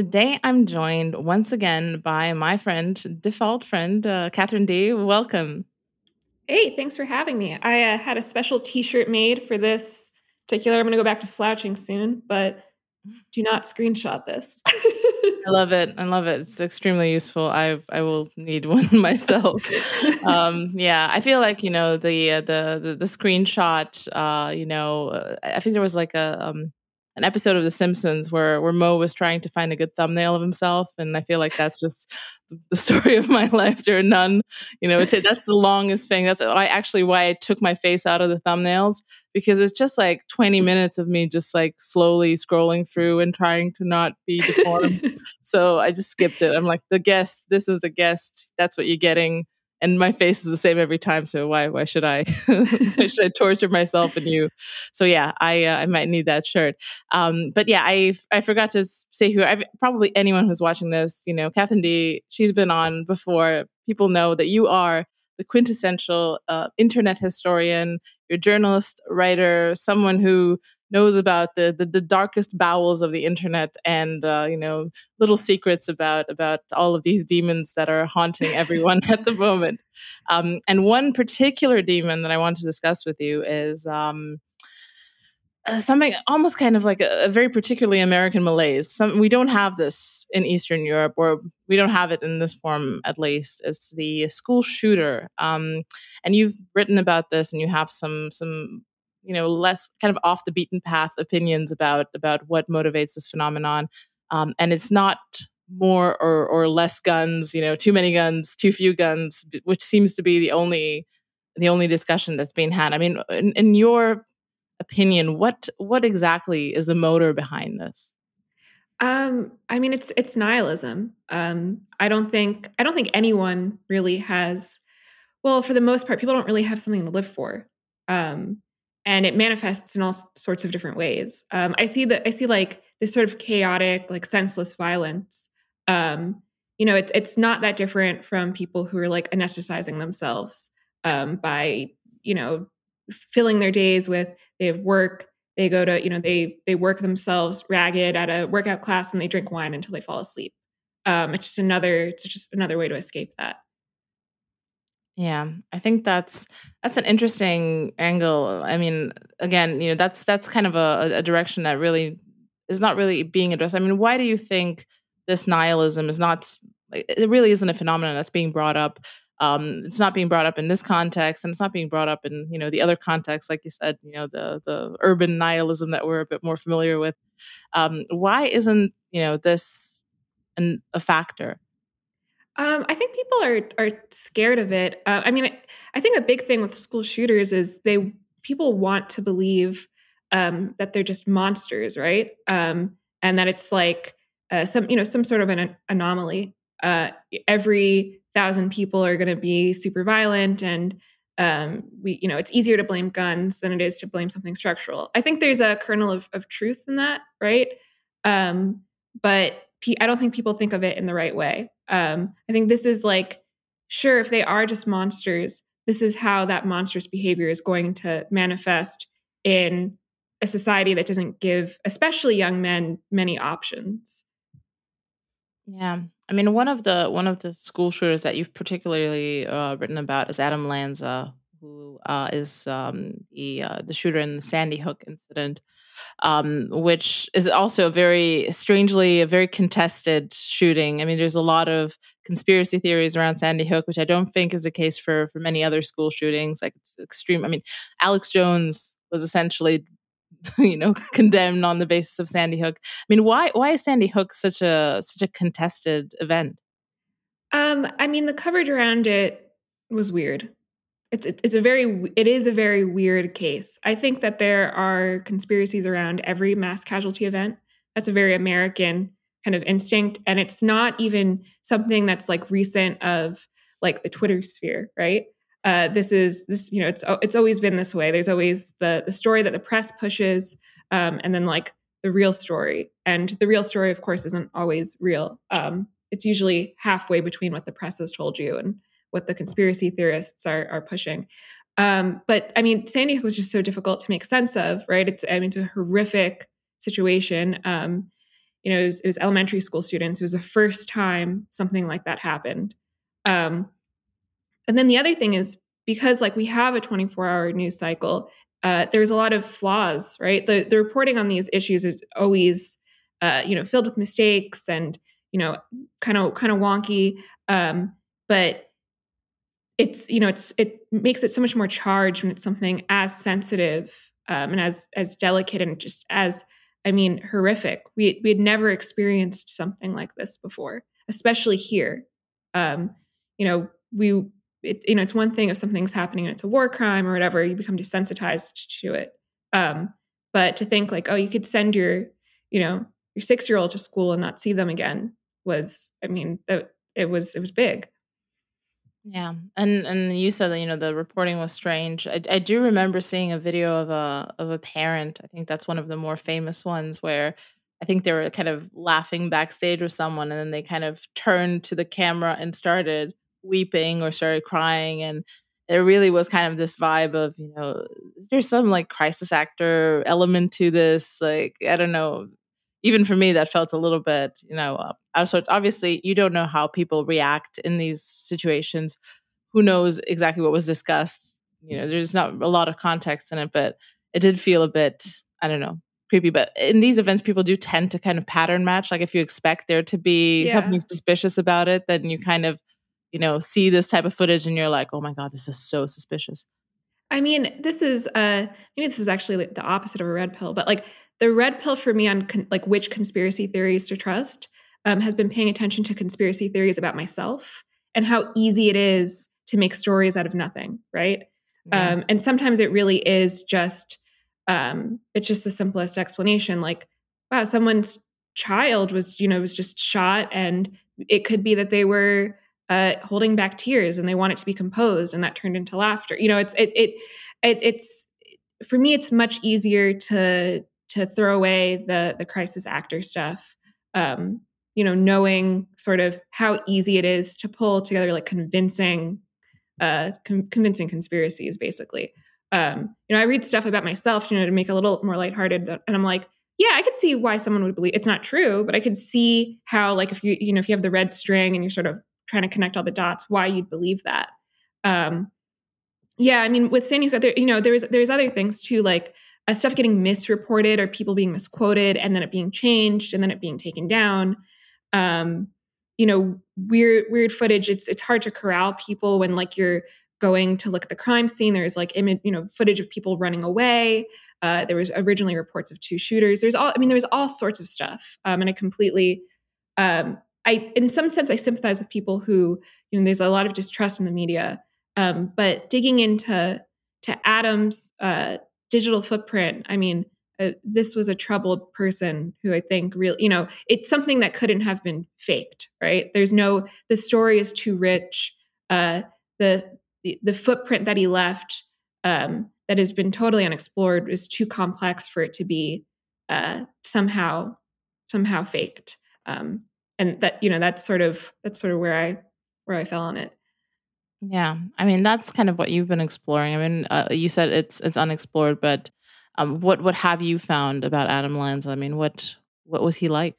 Today, I'm joined once again by my friend, default friend, uh, Katherine Dee. Welcome. Hey, thanks for having me. I uh, had a special T-shirt made for this particular. I'm going to go back to slouching soon, but do not screenshot this. I love it. I love it. It's extremely useful. I I will need one myself. um, yeah, I feel like you know the uh, the, the the screenshot. Uh, you know, uh, I think there was like a um, an episode of The Simpsons where where Moe was trying to find a good thumbnail of himself, and I feel like that's just the story of my life. There are none, you know. It's that's the longest thing. That's I actually why I took my face out of the thumbnails because it's just like 20 minutes of me just like slowly scrolling through and trying to not be deformed. so I just skipped it. I'm like the guest. This is the guest. That's what you're getting and my face is the same every time. So why why should I why should I torture myself and you? So yeah, I uh, I might need that shirt. Um, but yeah, I I forgot to say who. I've, probably anyone who's watching this, you know, Katherine Dee. She's been on before. People know that you are the quintessential uh, internet historian. You're a journalist, writer, someone who knows about the, the, the darkest bowels of the internet and uh, you know little secrets about about all of these demons that are haunting everyone at the moment. Um, and one particular demon that I want to discuss with you is. Um, uh, something almost kind of like a, a, very particularly American malaise. Some, we don't have this in Eastern Europe, or we don't have it in this form at least. It's the school shooter, um, and you've written about this, and you have some some you know less kind of off the beaten path opinions about about what motivates this phenomenon um, and it's not more or, or less guns you know too many guns too few guns which seems to be the only the only discussion that's being had i mean in, in your opinion what what exactly is the motor behind this um, I mean, it's it's nihilism. Um, I don't think I don't think anyone really has. Well, for the most part, people don't really have something to live for. Um, and it manifests in all sorts of different ways. Um, I see that I see like this sort of chaotic, like senseless violence. Um, you know, it's it's not that different from people who are like anesthetizing themselves um, by you know filling their days with they have work, they go to you know they they work themselves ragged at a workout class and they drink wine until they fall asleep. Um, it's just another it's just another way to escape that. Yeah, I think that's that's an interesting angle. I mean, again, you know, that's that's kind of a, a direction that really is not really being addressed. I mean, why do you think this nihilism is not? It really isn't a phenomenon that's being brought up. Um, it's not being brought up in this context, and it's not being brought up in you know the other context, like you said, you know the the urban nihilism that we're a bit more familiar with. Um, why isn't you know this an, a factor? Um, I think people are are scared of it. Uh, I mean, I, I, think a big thing with school shooters is they people want to believe um, that they're just monsters, right? Um, and that it's like uh, some you know some sort of an anomaly. Uh, every thousand people are going to be super violent, and um, we you know it's easier to blame guns than it is to blame something structural. I think there's a kernel of, of truth in that, right? Um, but I don't think people think of it in the right way. Um, I think this is like, sure, if they are just monsters, this is how that monstrous behavior is going to manifest in a society that doesn't give, especially young men, many options. Yeah, I mean, one of the one of the school shooters that you've particularly uh, written about is Adam Lanza, who uh, is um, the uh, the shooter in the Sandy Hook incident um, which is also very strangely a very contested shooting. I mean, there's a lot of conspiracy theories around Sandy Hook, which I don't think is the case for for many other school shootings. Like it's extreme. I mean, Alex Jones was essentially you know condemned on the basis of Sandy Hook. I mean, why why is Sandy Hook such a such a contested event? Um, I mean, the coverage around it was weird. It's it's a very it is a very weird case. I think that there are conspiracies around every mass casualty event. That's a very American kind of instinct and it's not even something that's like recent of like the Twitter sphere, right? Uh, this is this you know it's it's always been this way. There's always the the story that the press pushes, um, and then like the real story. And the real story, of course, isn't always real. Um, it's usually halfway between what the press has told you and what the conspiracy theorists are are pushing. Um, but I mean, Sandy Hook was just so difficult to make sense of, right? It's I mean, it's a horrific situation. Um, you know, it was, it was, elementary school students. It was the first time something like that happened. Um, and then the other thing is because like we have a 24 hour news cycle, uh, there's a lot of flaws, right? The, the reporting on these issues is always, uh, you know, filled with mistakes and, you know, kind of, kind of wonky. Um, but it's, you know, it's, it makes it so much more charged when it's something as sensitive um, and as, as delicate and just as, I mean, horrific. We, we had never experienced something like this before, especially here. Um, you know, we it, you know it's one thing if something's happening and it's a war crime or whatever you become desensitized to it um, but to think like oh you could send your you know your six year old to school and not see them again was i mean it, it was it was big yeah and and you said that you know the reporting was strange. I, I do remember seeing a video of a of a parent i think that's one of the more famous ones where i think they were kind of laughing backstage with someone and then they kind of turned to the camera and started weeping or started crying and there really was kind of this vibe of you know is there some like crisis actor element to this? Like i don't know even for me that felt a little bit you know uh, out of sorts. Obviously you don't know how people react in these situations. Who knows exactly what was discussed? You know there's not a lot of context in it but it did feel a bit i don't know creepy. But in these events people do tend to kind of pattern match. Like if you expect there to be yeah. something suspicious about it then you kind of you know, see this type of footage and you're like, oh my God, this is so suspicious? I mean, this is uh maybe this is actually the opposite of a red pill, but like the red pill for me on con- like which conspiracy theories to trust um, has been paying attention to conspiracy theories about myself and how easy it is to make stories out of nothing, right? Yeah. Um, and sometimes it really is just um, it's just the simplest explanation, like wow, someone's child was you know was just shot, and it could be that they were uh, holding back tears and they want it to be composed and that turned into laughter. You know it's it, it it it's for me it's much easier to to throw away the the crisis actor stuff um you know knowing sort of how easy it is to pull together like convincing uh con- convincing conspiracies basically. Um you know i read stuff about myself you know to make a little more lighthearted and i'm like yeah i could see why someone would believe it's not true but i could see how like if you you know if you have the red string and you're sort of trying to connect all the dots why you'd believe that. Um yeah i mean with sandy hook there you know there's there's other things too like uh, stuff getting misreported or people being misquoted and then it being changed and then it being taken down. Um you know weird weird footage it's it's hard to corral people when like you're going to look at the crime scene. There's like image you know footage of people running away. Uh, there was originally reports of two shooters. There's all i mean there was all sorts of stuff um, and i completely um, I, in some sense, I sympathize with people who, you know, there's a lot of distrust in the media. Um, but digging into to Adam's uh, digital footprint, I mean, uh, this was a troubled person who I think really, you know, it's something that couldn't have been faked, right? There's no, the story is too rich. Uh, the, the, the footprint that he left um, that has been totally unexplored is too complex for it to be uh, somehow somehow faked. Um, and that you know that's sort of that's sort of where i where i fell on it. Yeah i mean that's kind of what you've been exploring. I mean uh, you said it's it's unexplored but um, what what have you found about adam lanza? I mean what what was he like?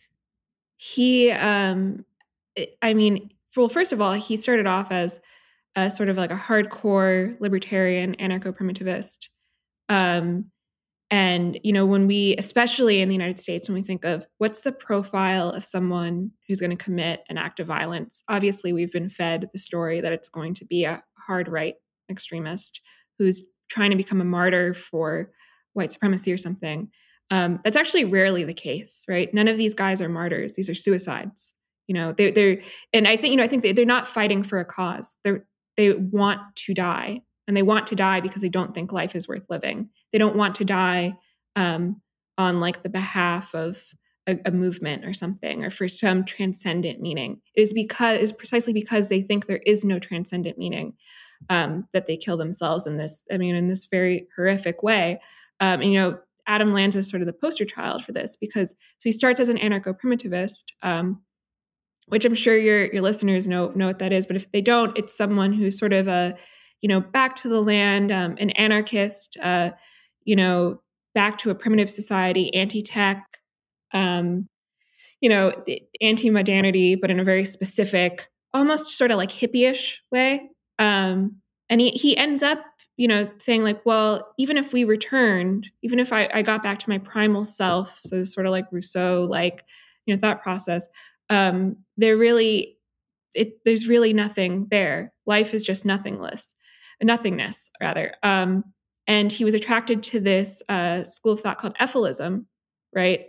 He um i mean well first of all he started off as a sort of like a hardcore libertarian anarcho-primitivist um and, you know, when we, especially in the United States, when we think of what's the profile of someone who's going to commit an act of violence, obviously we've been fed the story that it's going to be a hard right extremist who's trying to become a martyr for white supremacy or something. Um, that's actually rarely the case, right? None of these guys are martyrs; these are suicides. You know, they're, they're and I think you know I think they're not fighting for a cause. They're they want to die and they want to die because they don't think life is worth living. They don't want to die um, on like the behalf of a, a, movement or something or for some transcendent meaning. It is because is precisely because they think there is no transcendent meaning um, that they kill themselves in this i mean in this very horrific way. Um, and you know adam lanza is sort of the poster child for this because so he starts as an anarcho-primitivist um, which i'm sure your your listeners know know what that is but if they don't it's someone who's sort of a you know back to the land um, an anarchist uh, you know back to a primitive society anti-tech um, you know, anti-modernity, but in a very specific, almost sort of like hippie-ish way. Um, and he he ends up, you know, saying like, well, even if we returned, even if I, I got back to my primal self, so sort of like Rousseau, like, you know, thought process, um, there really it there's really nothing there. Life is just nothingless, nothingness rather. Um, and he was attracted to this uh, school of thought called Efilism, right?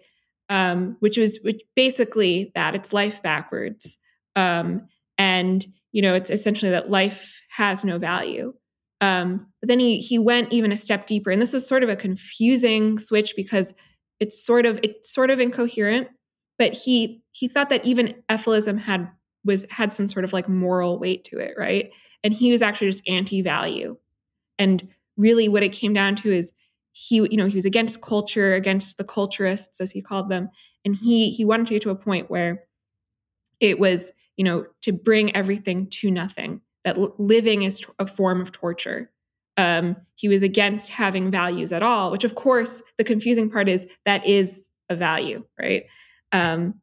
um, which was which basically that it's life backwards. Um, and you know, it's essentially that life has no value. Um, but then he he went even a step deeper, and this is sort of a confusing switch because it's sort of it's sort of incoherent. But he he thought that even Efilism had was had some sort of like moral weight to it, right? And he was actually just anti-value. And really, what it came down to is he you know he was against culture against the culturists as he called them. And he he wanted to get to a point where it was you know to bring everything to nothing that living is a form of torture. Um, he was against having values at all which of course the confusing part is that is a value right? Um,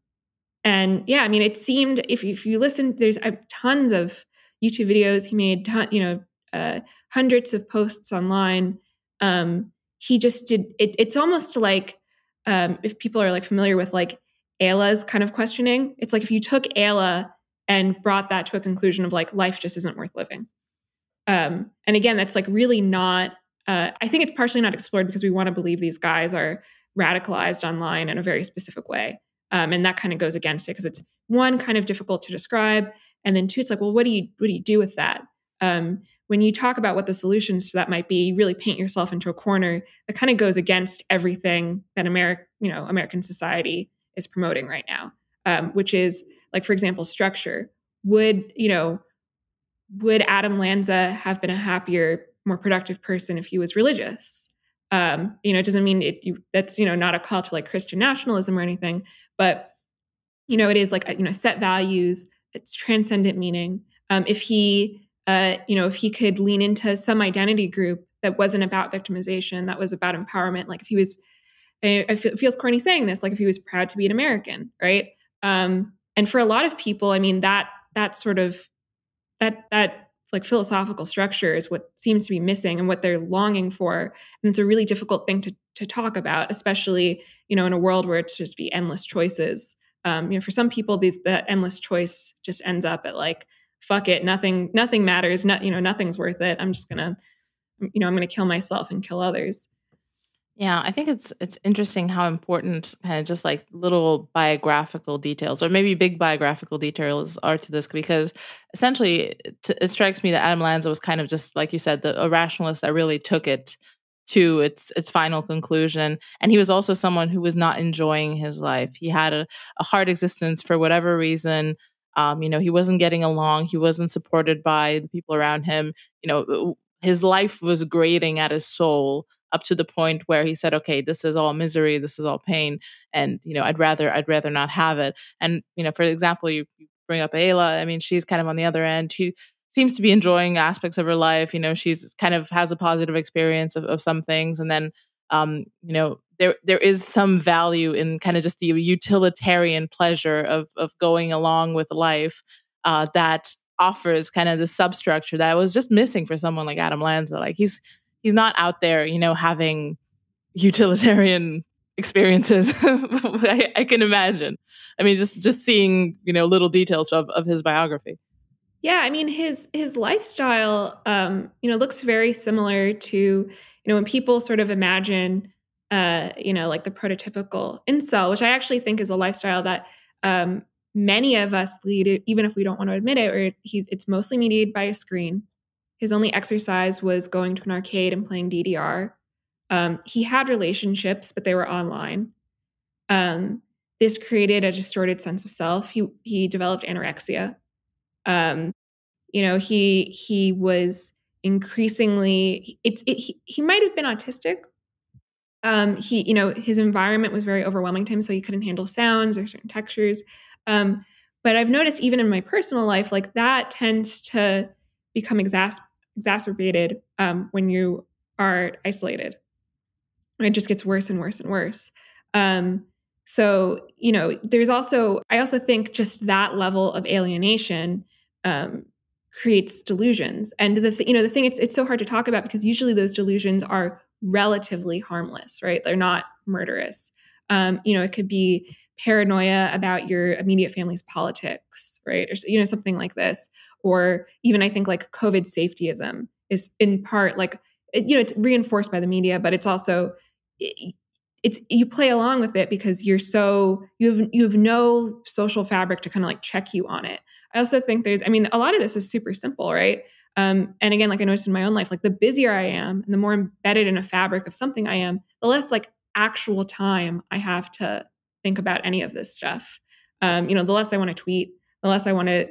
and yeah i mean it seemed if, if you listen there's uh, tons of youtube videos he made you know uh, hundreds of posts online um, he just did it, it's almost like um, if people are like familiar with like Aella's kind of questioning, it's like if you took Aella and brought that to a conclusion of like life just isn't worth living. Um, and again, that's like really not. Uh, I think it's partially not explored because we want to believe these guys are radicalized online in a very specific way, um, and that kind of goes against it because it's one kind of difficult to describe, and then two, it's like, well, what do you what do you do with that? Um, when you talk about what the solutions to that might be, you really paint yourself into a corner that kind of goes against everything that American, you know, American society is promoting right now, um, which is like, for example, structure. Would you know? Would Adam Lanza have been a happier, more productive person if he was religious? Um, you know, it doesn't mean it, you, that's you know not a call to like Christian nationalism or anything, but you know, it is like you know set values. It's transcendent meaning. Um, if he uh, you know, if he could lean into some identity group that wasn't about victimization, that was about empowerment. Like if he was, I, I feel, it feels corny saying this, like if he was proud to be an American, right? Um, and for a lot of people, I mean that that sort of that that like philosophical structure is what seems to be missing and what they're longing for, and it's a really difficult thing to to talk about, especially you know in a world where it's just be endless choices. Um, you know, for some people, these that endless choice just ends up at like fuck it, nothing, nothing matters. Not, you know, nothing's worth it. I'm just gonna, you know, I'm gonna kill myself and kill others. Yeah, I think it's it's interesting how important kind of just like little biographical details or maybe big biographical details are to this because essentially it, it strikes me that Adam Lanza was kind of just like you said the a rationalist that really took it to its its final conclusion and he was also someone who was not enjoying his life. He had a, a hard existence for whatever reason um, you know, he wasn't getting along. He wasn't supported by the people around him. You know, his life was grating at his soul up to the point where he said, "Okay, this is all misery. This is all pain, and you know, I'd rather I'd rather not have it." And you know, for example, you, you bring up Aella. I mean, she's kind of on the other end. She seems to be enjoying aspects of her life. You know, she's kind of has a positive experience of, of some things, and then um, you know, there there is some value in kind of just the utilitarian pleasure of of going along with life uh, that offers kind of the substructure that was just missing for someone like Adam Lanza. Like he's he's not out there, you know, having utilitarian experiences. I, I, can imagine. I mean, just just seeing you know little details of of his biography. Yeah, I mean his his lifestyle, um, you know, looks very similar to you know when people sort of imagine uh, you know, like the prototypical incel, which I actually think is a lifestyle that um, many of us lead, even if we don't want to admit it, or he, it's mostly mediated by a screen. His only exercise was going to an arcade and playing DDR. Um, he had relationships, but they were online. Um, this created a distorted sense of self. He he developed anorexia. Um, you know, he he was increasingly. It's it, he, he might have been autistic. Um, he you know his environment was very overwhelming to him, so he couldn't handle sounds or certain textures. Um, but I've noticed even in my personal life, like that tends to become exas- exacerbated um, when you are isolated. It just gets worse and worse and worse. Um, so you know, there's also I also think just that level of alienation um, creates delusions, and the th- you know the thing it's it's so hard to talk about because usually those delusions are relatively harmless, right? They're not murderous. Um, you know, it could be paranoia about your immediate family's politics, right? Or you know something like this, or even I think like COVID safetyism is in part like you know it's reinforced by the media, but it's also it's you play along with it because you're so you have you have no social fabric to kind of like check you on it. I also think there's I mean a lot of this is super simple, right? Um, and again, like I noticed in my own life, like the busier I am and the more embedded in a fabric of something I am, the less like actual time I have to think about any of this stuff. Um, you know, the less I want to tweet, the less I want to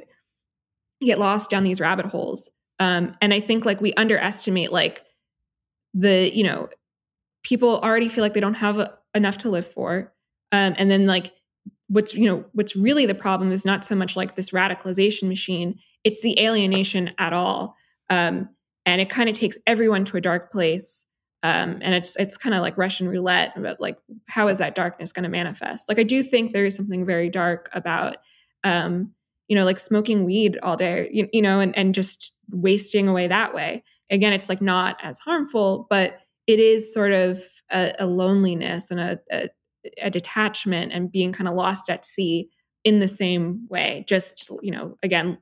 get lost down these rabbit holes. Um, and I think like we underestimate like the, you know, people already feel like they don't have a, enough to live for. Um, and then like what's, you know, what's really the problem is not so much like this radicalization machine, it's the alienation at all. Um, and it kind of takes everyone to a dark place um, and it's it's kind of like Russian roulette about like how is that darkness going to manifest? Like I do think there is something very dark about um, you know like smoking weed all day, you, you know, and and just wasting away that way. Again, it's like not as harmful, but it is sort of a, a loneliness and a, a, a detachment and being kind of lost at sea in the same way. Just you know, again,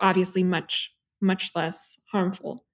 obviously much much less harmful.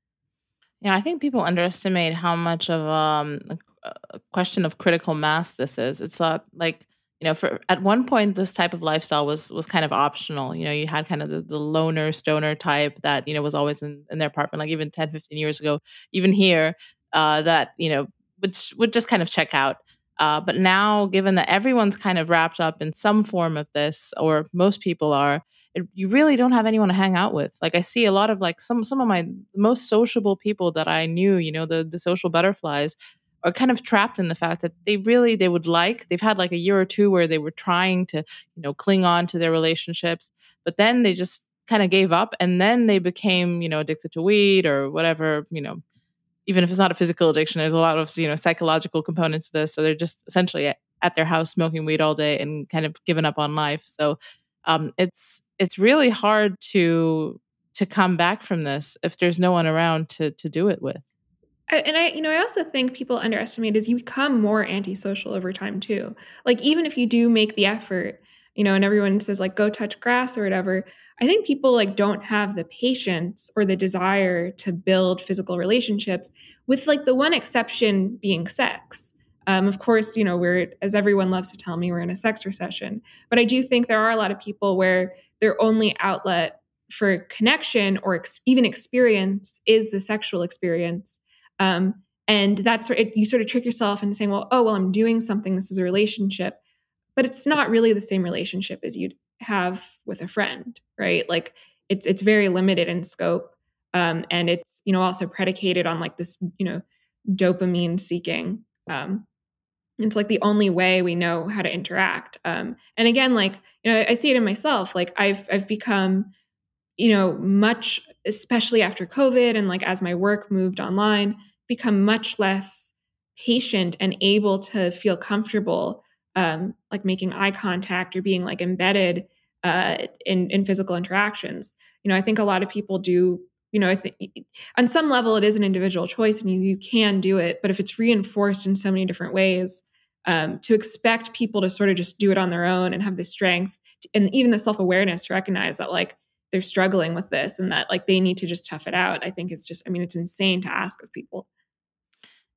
Yeah, I think people underestimate how much of um, a question of critical mass this is. It's not like you know, for at one point, this type of lifestyle was was kind of optional. You know, you had kind of the, the loner stoner type that you know was always in, in their apartment, like even 10, 15 years ago. Even here, uh, that you know would would just kind of check out. Uh, but now, given that everyone's kind of wrapped up in some form of this, or most people are, it, you really don't have anyone to hang out with. Like I see a lot of like some some of my most sociable people that I knew, you know, the the social butterflies are kind of trapped in the fact that they really they would like they've had like a year or two where they were trying to you know cling on to their relationships but then they just kind of gave up and then they became you know addicted to weed or whatever you know even if it's not a physical addiction there's a lot of you know psychological components to this so they're just essentially at, their house smoking weed all day and kind of given up on life so um, it's it's really hard to to come back from this if there's no one around to to do it with. And I, you know, I also think people underestimate is you become more antisocial over time too. Like even if you do make the effort, you know, and everyone says like go touch grass or whatever, I think people like don't have the patience or the desire to build physical relationships with like the one exception being sex. Um, of course, you know, we're, as everyone loves to tell me, we're in a sex recession. But I do think there are a lot of people where their only outlet for connection or ex- even experience is the sexual experience. Um, and that's where it, you sort of trick yourself into saying, well, oh, well, I'm doing something. This is a relationship. But it's not really the same relationship as you'd have with a friend, right? Like it's it's very limited in scope. Um, and it's, you know, also predicated on like this, you know, dopamine seeking um, it's like the only way we know how to interact um, and again like you know i see it in myself like i've i've become you know much especially after covid and like as my work moved online become much less patient and able to feel comfortable um, like making eye contact or being like embedded uh, in in physical interactions you know i think a lot of people do you know, I think on some level it is an individual choice and you, you can do it. But if it's reinforced in so many different ways, um, to expect people to sort of just do it on their own and have the strength to, and even the self awareness to recognize that like they're struggling with this and that like they need to just tough it out, I think is just, I mean, it's insane to ask of people.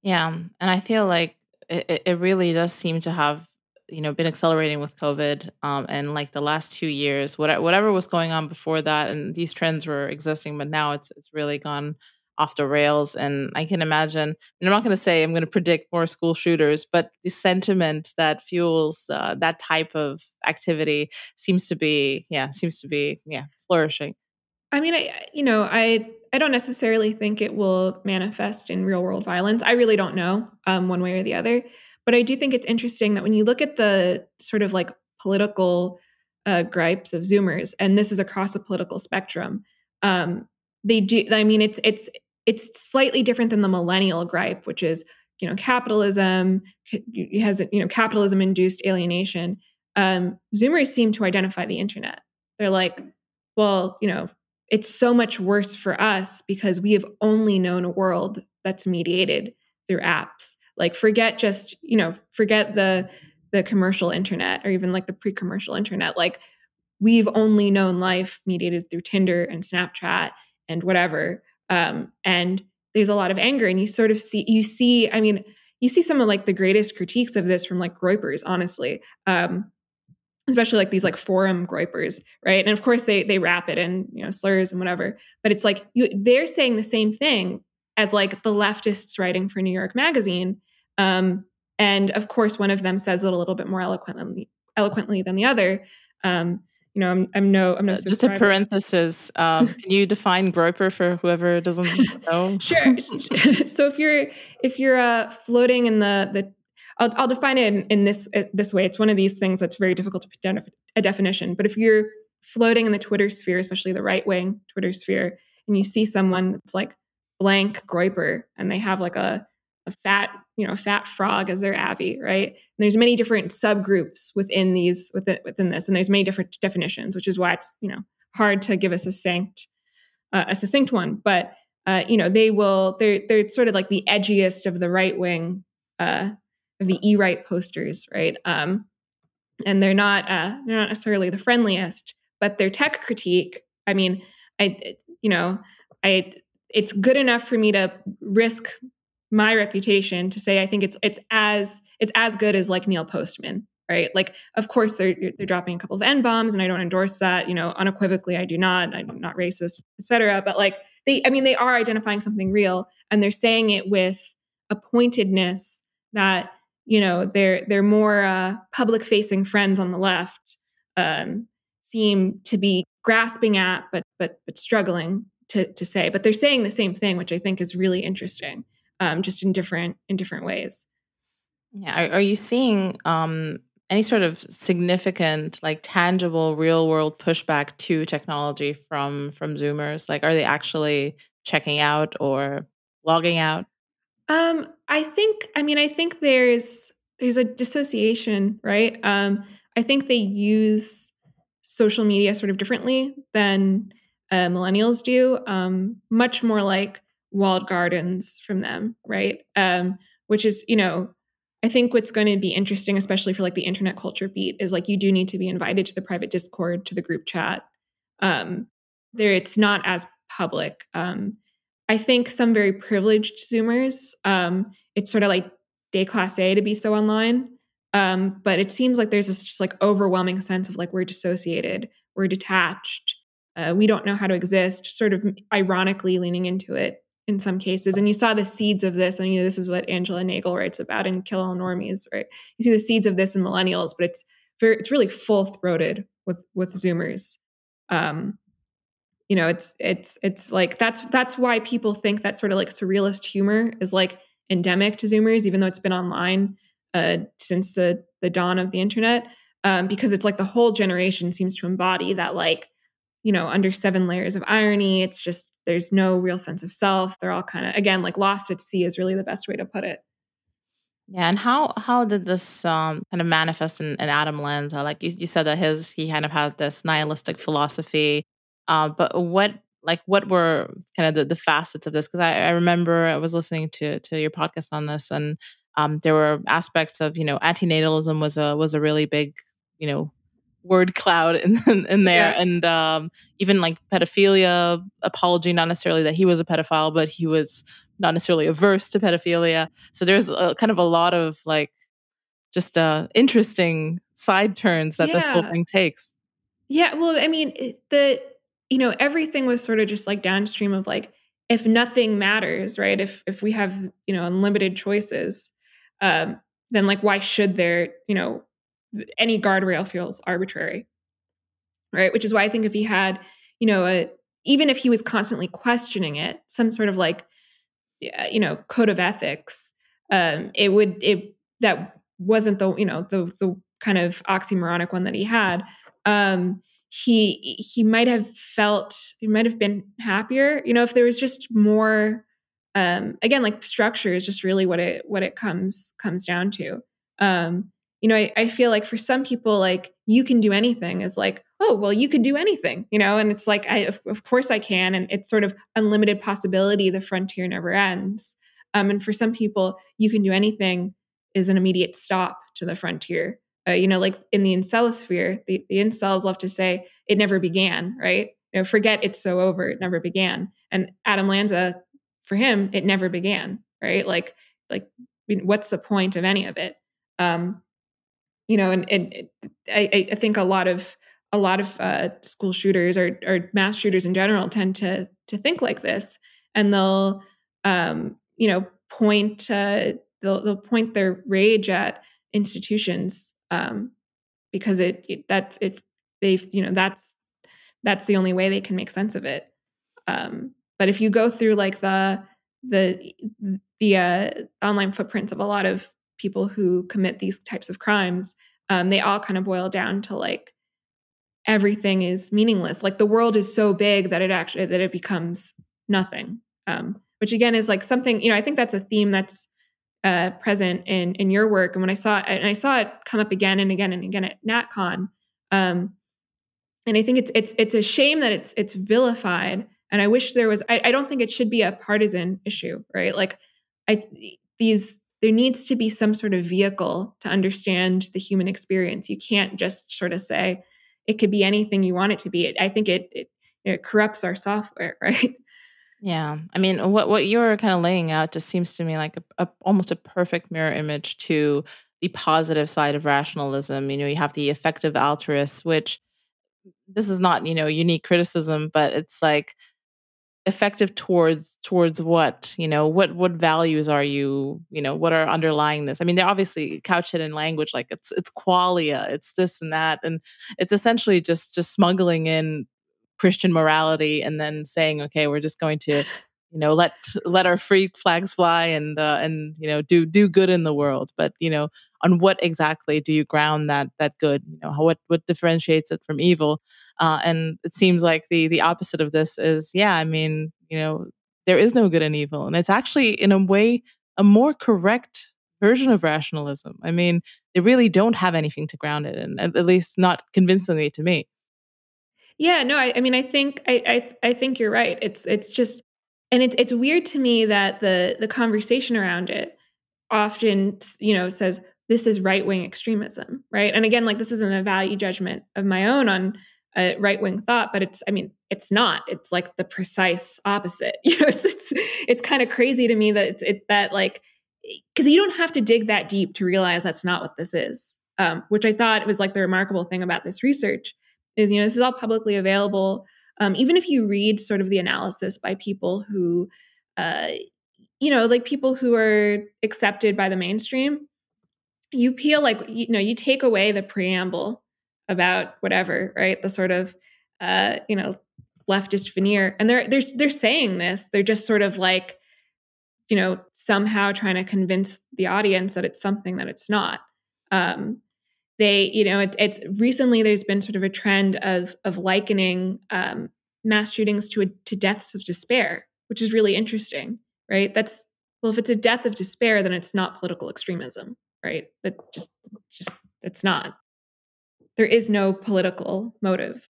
Yeah. And I feel like it, it really does seem to have you know been accelerating with COVID, um, and like the last two years, whatever whatever was going on before that, and these trends were existing, but now it's it's really gone off the rails. And I can imagine, and I'm not going to say I'm going to predict more school shooters, but the sentiment that fuels uh, that type of activity seems to be, yeah, seems to be, yeah, flourishing. I mean, I, you know, I I don't necessarily think it will manifest in real world violence. I really don't know um, one way or the other. But I do think it's interesting that when you look at the sort of like political uh, gripes of Zoomers, and this is across a political spectrum, um, they do. I mean, it's it's it's slightly different than the millennial gripe, which is you know capitalism has you know capitalism induced alienation. Um, Zoomers seem to identify the internet. They're like, well, you know, it's so much worse for us because we have only known a world that's mediated through apps like forget just you know forget the the commercial internet or even like the pre-commercial internet. Like we've only known life mediated through tinder and snapchat and whatever um, and there's a lot of anger. And you sort of see you see i mean you see some of like the greatest critiques of this from like groypers honestly um, especially like these like forum groypers right? And of course they they wrap it in you know slurs and whatever. But it's like you they're saying the same thing as like the leftists writing for new york magazine um, and of course one of them says it a little bit more eloquently eloquently than the other um, you know, I'm, I'm no, I'm no. Uh, just a parenthesis. Um, can you define groyper for whoever doesn't know? sure. so if you're if you're uh, floating in the the I'll, I'll define it in, in this uh, this way. It's one of these things that's very difficult to put down a definition. But if you're floating in the Twitter sphere, especially the right wing Twitter sphere, and you see someone that's like blank groyper, and they have like a a fat you know fat frog as their avi, right? And there's many different subgroups within these within within this, and there's many different definitions, which is why it's you know hard to give a succinct uh, a succinct one. But uh, you know they will they're they're sort of like the edgiest of the right wing uh, of the e-right posters, right? Um, and they're not uh, they're not necessarily the friendliest, but their tech critique. I mean, I you know, I it's good enough for me to risk my reputation to say I think it's it's as it's as good as like Neil Postman, right? Like, of course they're they're dropping a couple of n bombs, and I don't endorse that. You know, unequivocally, I do not. I'm not racist, etc. But like they, I mean, they are identifying something real, and they're saying it with a pointedness that you know their their more uh, public facing friends on the left um, seem to be grasping at but but but struggling to to say but they're saying the same thing which i think is really interesting um, just in different in different ways. Yeah are, are you seeing um, any sort of significant like tangible real world pushback to technology from from zoomers? Like are they actually checking out or logging out? Um, I think, I mean, I think there's there's a dissociation, right? Um, I think they use social media sort of differently than uh, millennials do, um, much more like walled gardens from them, right? Um, which is, you know, I think what's going to be interesting, especially for like the internet culture beat, is like you do need to be invited to the private Discord, to the group chat. Um, there, it's not as public. Um, I think some very privileged Zoomers, um, it's sort of like déclassé to be so online. Um, but it seems like there's this just like overwhelming sense of like we're dissociated, we're detached, uh, we don't know how to exist, sort of ironically leaning into it in some cases. And you saw the seeds of this. I mean, this is what Angela Nagle writes about in Kill All Normies, right? You see the seeds of this in millennials, but it's very, it's really full throated with with Zoomers. Um, you know it's it's it's like that's that's why people think that sort of like surrealist humor is like endemic to zoomers even though it's been online uh, since the the dawn of the internet um, because it's like the whole generation seems to embody that like you know under seven layers of irony it's just there's no real sense of self they're all kind of again like lost at sea is really the best way to put it yeah, and how how did this um, kind of manifest in, in Adam Lanza? Like you, you said that his he kind of had this nihilistic philosophy uh, but what like what were kind of the, the facets of this? Because I, I, remember I was listening to to your podcast on this, and um, there were aspects of you know antinatalism was a was a really big you know word cloud in, in, there yeah. and um, even like pedophilia apology not necessarily that he was a pedophile but he was not necessarily averse to pedophilia so there's a, kind of a lot of like just uh, interesting side turns that yeah. this whole thing takes. Yeah, well, I mean, the you know everything was sort of just like downstream of like if nothing matters, right? If if we have you know unlimited choices, um, then like why should there you know any guardrail feels arbitrary, right? Which is why I think if he had you know a even if he was constantly questioning it, some sort of like you know code of ethics, um, it would it that wasn't the you know the the kind of oxymoronic one that he had. Um, he he might have felt he might have been happier you know if there was just more um again like structure is just really what it what it comes comes down to um you know I, I feel like for some people like you can do anything is like oh well you could do anything you know and it's like i of, of course i can and it's sort of unlimited possibility the frontier never ends um and for some people you can do anything is an immediate stop to the frontier uh, you know, like in the incelosphere, the, the incels love to say it never began, right? You know, forget it's so over, it never began. And Adam Lanza, for him, it never began, right? Like, like what's the point of any of it? Um, you know, and, and I, I think a lot of a lot of uh, school shooters or, or mass shooters in general tend to to think like this, and they'll um, you know point uh, they'll they'll point their rage at institutions um, because it, it that's it they you know that's that's the only way they can make sense of it. Um, but if you go through like the the the uh, online footprints of a lot of people who commit these types of crimes, um, they all kind of boil down to like everything is meaningless. Like the world is so big that it actually that it becomes nothing. Um, which again is like something you know. I think that's a theme that's uh, present in in your work. And when I saw it, and I saw it come up again and again and again at NatCon, um, and I think it's it's it's a shame that it's it's vilified. And I wish there was. I, I don't think it should be a partisan issue, right? Like, I these there needs to be some sort of vehicle to understand the human experience. You can't just sort of say it could be anything you want it to be. I think it it, it corrupts our software, right? Yeah. I mean, what what you're kind of laying out just seems to me like a, a, almost a perfect mirror image to the positive side of rationalism. You know, you have the effective altruists, which this is not, you know, unique criticism, but it's like effective towards towards what you know what what values are you you know what are underlying this? I mean they're obviously couch it in language like it's it's qualia it's this and that and it's essentially just just smuggling in Christian morality and then saying, okay, we're just going to, you know, let let our free flags fly and uh, and you know do do good in the world. But you know, on what exactly do you ground that that good? You know, what what differentiates it from evil? Uh, and it seems like the the opposite of this is, yeah, I mean, you know, there is no good and evil, and it's actually in a way a more correct version of rationalism. I mean, they really don't have anything to ground it in, at least not convincingly to me. Yeah, no, I, I mean, I think I, I I think you're right. It's it's just, and it's it's weird to me that the the conversation around it often you know says this is right wing extremism, right? And again, like this isn't a value judgment of my own on a right wing thought, but it's I mean it's not. It's like the precise opposite. You know, it's it's, it's kind of crazy to me that it's it that like because you don't have to dig that deep to realize that's not what this is. Um, which I thought was like the remarkable thing about this research is you know this is all publicly available um, even if you read sort of the analysis by people who uh, you know like people who are accepted by the mainstream you peel like you know you take away the preamble about whatever right? The sort of uh, you know leftist veneer and they're they're they're saying this they're just sort of like you know somehow trying to convince the audience that it's something that it's not. Um, they you know it's, it's recently there's been sort of a trend of of likening um, mass shootings to a, to deaths of despair which is really interesting right? That's well if it's a death of despair then it's not political extremism right? That just just it's not. There is no political motive.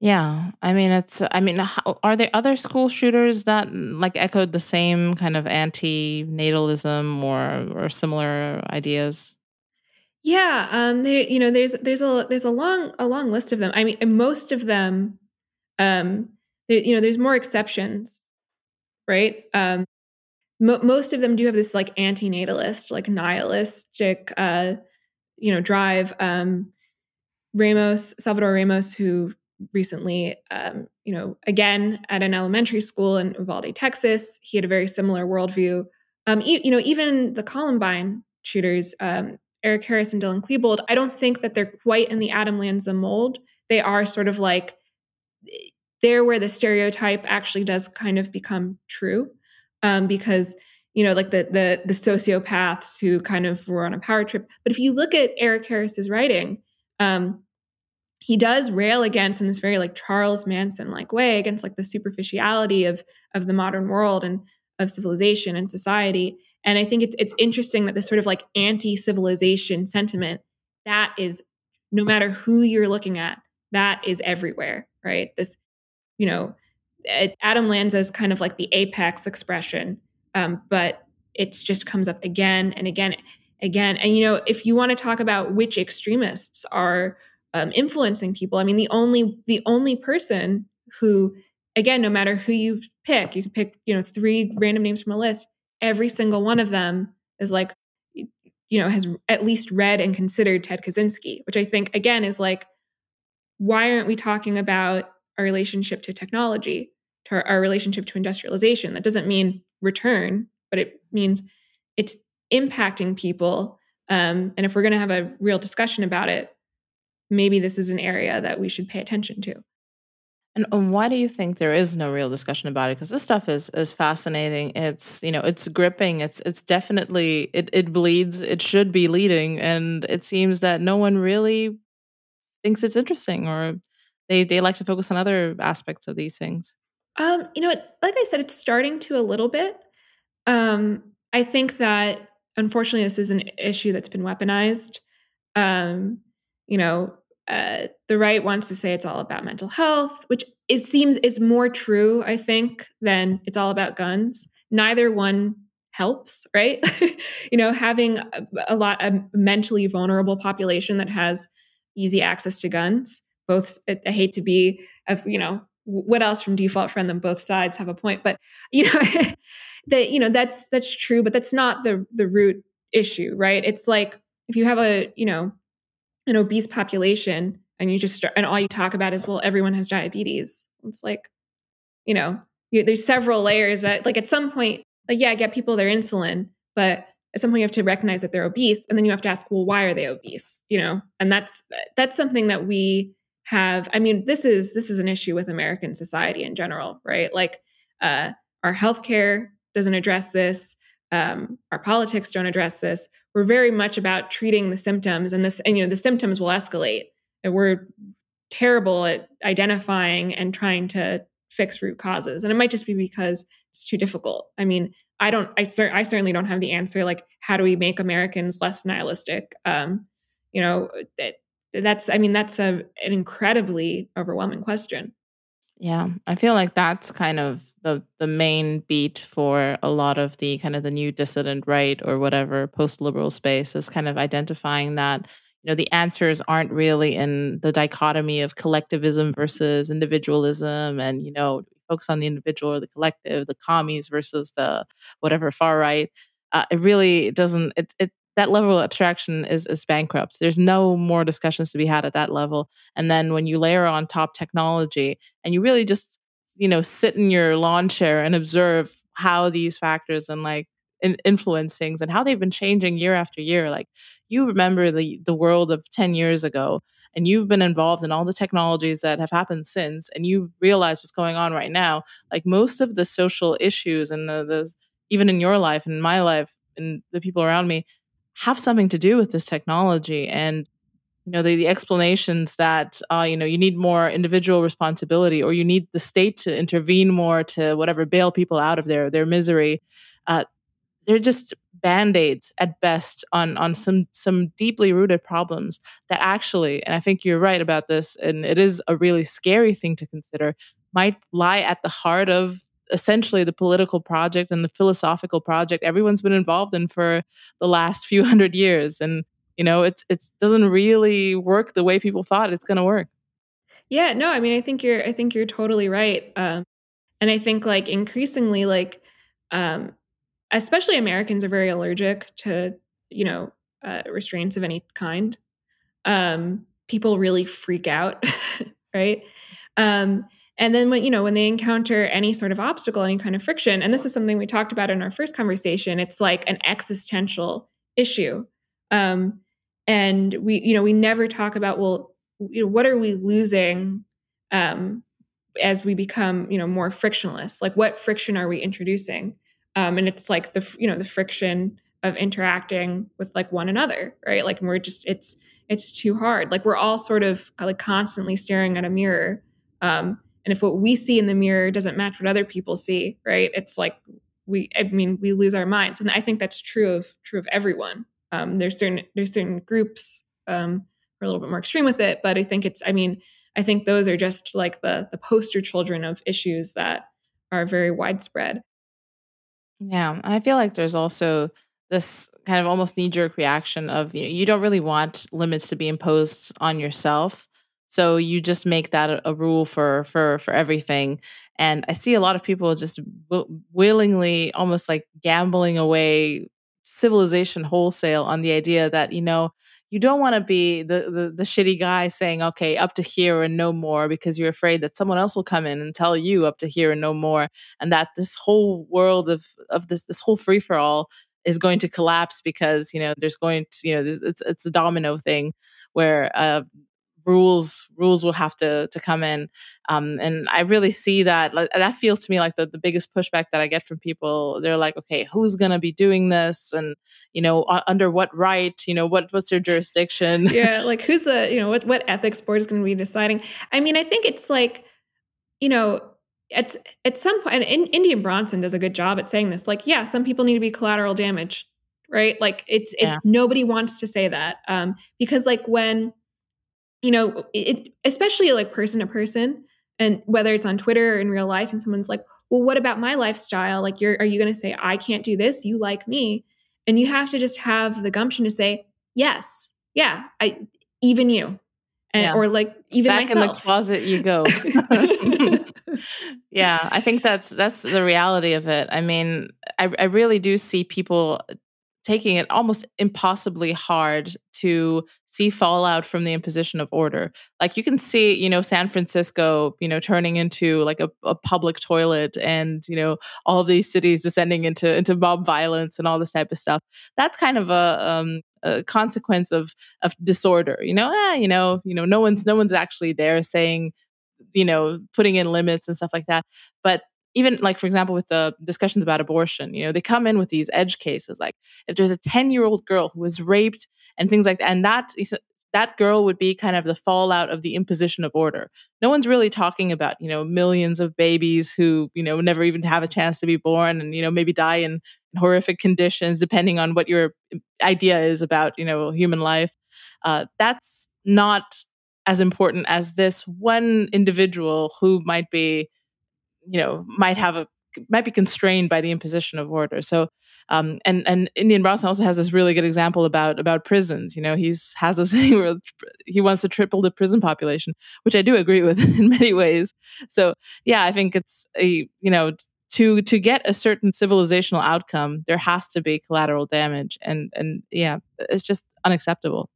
Yeah i mean it's i mean how, are there other school shooters that like echoed the same kind of anti-natalism or or similar ideas yeah, um, they, you know, there's there's a there's a long a long list of them. I mean, most of them, um, there, you know, there's more exceptions, right? Um, mo- most of them do have this like antinatalist, like nihilistic, uh, you know, drive. Um, Ramos, Salvador Ramos, who recently, um, you know, again at an elementary school in Uvalde, Texas, he had a very similar worldview. Um, e- you know, even the Columbine shooters, um, Eric Harris and Dylan Klebold, I don't think that they're quite in the Adam Lanza mold. They are sort of like there where the stereotype actually does kind of become true um, because you know like the, the the sociopaths who kind of were on a power trip but if you look at eric harris's writing um, he does rail against in this very like charles manson like way against like the superficiality of of the modern world and of civilization and society and i think it's it's interesting that this sort of like anti-civilization sentiment that is no matter who you're looking at that is everywhere right this you know, Adam Lanza is kind of like the apex expression, um, but it just comes up again and again, again. And you know, if you want to talk about which extremists are um, influencing people, I mean, the only the only person who, again, no matter who you pick, you can pick you know three random names from a list. Every single one of them is like, you know, has at least read and considered Ted Kaczynski, which I think again is like, why aren't we talking about our relationship to technology, to our, our relationship to industrialization. That doesn't mean return, but it means it's impacting people. Um, and if we're going to have a real discussion about it, maybe this is an area that we should pay attention to. And why do you think there is no real discussion about it? Because this stuff is is fascinating. It's you know it's gripping. It's it's definitely it it bleeds. It should be leading, and it seems that no one really thinks it's interesting or they they like to focus on other aspects of these things. Um, you know, like I said, it's starting to a little bit. Um, I think that unfortunately, this is an issue that's been weaponized. Um, you know, uh, the right wants to say it's all about mental health, which it seems is more true, I think, than it's all about guns. Neither one helps, right? you know, having a, a lot a mentally vulnerable population that has easy access to guns both i hate to be of you know what else from default friend than both sides have a point but you know that you know that's that's true but that's not the the root issue right it's like if you have a you know an obese population and you just start and all you talk about is well everyone has diabetes. It's like you know you, there's several layers but like at some point like yeah get people their insulin but at some point you have to recognize that they're obese and then you have to ask well why are they obese? You know? And that's that's something that we have i mean this is this is an issue with american society in general right? Like uh, our healthcare doesn't address this um, our politics don't address this we're very much about treating the symptoms and this and you know the symptoms will escalate. And we're terrible at identifying and trying to fix root causes. And it might just be because it's too difficult. I mean i don't i, cer- I certainly don't have the answer like how do we make americans less nihilistic? Um, you know that that's i mean that's a, an incredibly overwhelming question yeah i feel like that's kind of the the main beat for a lot of the kind of the new dissident right or whatever post liberal space is kind of identifying that you know the answers aren't really in the dichotomy of collectivism versus individualism and you know focus on the individual or the collective the commies versus the whatever far right. Uh, it really doesn't it, it that level of abstraction is is bankrupt. There's no more discussions to be had at that level. And then when you layer on top technology and you really just, you know, sit in your lawn chair and observe how these factors and like in, influence things and how they've been changing year after year. Like you remember the the world of 10 years ago and you've been involved in all the technologies that have happened since and you realize what's going on right now. Like most of the social issues and the, the even in your life and my life and the people around me have something to do with this technology and you know the, the explanations that uh, you know you need more individual responsibility or you need the state to intervene more to whatever bail people out of their their misery uh, they're just band-aids at best on on some some deeply rooted problems that actually and i think you're right about this and it is a really scary thing to consider might lie at the heart of essentially the political project and the philosophical project everyone's been involved in for the last few hundred years and you know it's it doesn't really work the way people thought it's going to work yeah no i mean i think you're i think you're totally right um, and i think like increasingly like um, especially Americans are very allergic to you know uh, restraints of any kind. Um, people really freak out, right? Um, and then when you know when they encounter any sort of obstacle, any kind of friction, and this is something we talked about in our first conversation, it's like an existential issue. Um, and we you know we never talk about well you know what are we losing um, as we become you know more frictionless? Like what friction are we introducing? Um, and it's like the you know the friction of interacting with like one another right? Like we're just it's it's too hard. Like we're all sort of like constantly staring at a mirror um, and if what we see in the mirror doesn't match what other people see right it's like we i mean we lose our minds. And i think that's true of true of everyone. Um, there's certain there's certain groups um, are a little bit more extreme with it, but I think it's I mean I think those are just like the the poster children of issues that are very widespread. Yeah, and I feel like there's also this kind of almost knee jerk reaction of you, know, you don't really want limits to be imposed on yourself, so you just make that a, a rule for for for everything. And I see a lot of people just w- willingly, almost like gambling away civilization wholesale on the idea that you know you don't want to be the, the, the shitty guy saying okay up to here and no more because you're afraid that someone else will come in and tell you up to here and no more and that this whole world of of this this whole free for all is going to collapse because you know there's going to you know it's it's a domino thing where uh, rules rules will have to to come in. Um, and i really see that that feels to me like the, the biggest pushback that i get from people. They're like okay who's going to be doing this? And you know under what right? You know what what's their jurisdiction? Yeah like who's a you know what what ethics board is going to be deciding? I mean i think it's like you know it's at some point and indian bronson does a good job at saying this like yeah some people need to be collateral damage right? Like it's yeah. it, nobody wants to say that um because like when you know, it, especially like person to person, and whether it's on Twitter or in real life, and someone's like, "Well, what about my lifestyle? Like, you're are you going to say I can't do this? You like me?" And you have to just have the gumption to say, "Yes, yeah, I even you." And, yeah. or like even back myself. in the closet you go yeah i think that's that's the reality of it i mean I, I really do see people taking it almost impossibly hard to see fallout from the imposition of order. Like you can see, you know, San Francisco, you know, turning into like a, a public toilet and, you know, all these cities descending into into mob violence and all this type of stuff. That's kind of a um a consequence of of disorder. You know, eh, you know, you know, no one's no one's actually there saying you know putting in limits and stuff like that but even like for example with the discussions about abortion you know they come in with these edge cases like if there's a 10 year old girl who was raped and things like that and that that girl would be kind of the fallout of the imposition of order. No one's really talking about you know millions of babies who you know never even have a chance to be born and you know maybe die in, in horrific conditions depending on what your idea is about you know human life. Uh, that's not as important as this one individual who might be you know might have a might be constrained by the imposition of order. So, um, and and Indian Bronson also has this really good example about about prisons. You know, he's has this thing where he wants to triple the prison population, which I do agree with in many ways. So, yeah, I think it's a you know to to get a certain civilizational outcome, there has to be collateral damage, and and yeah, it's just unacceptable.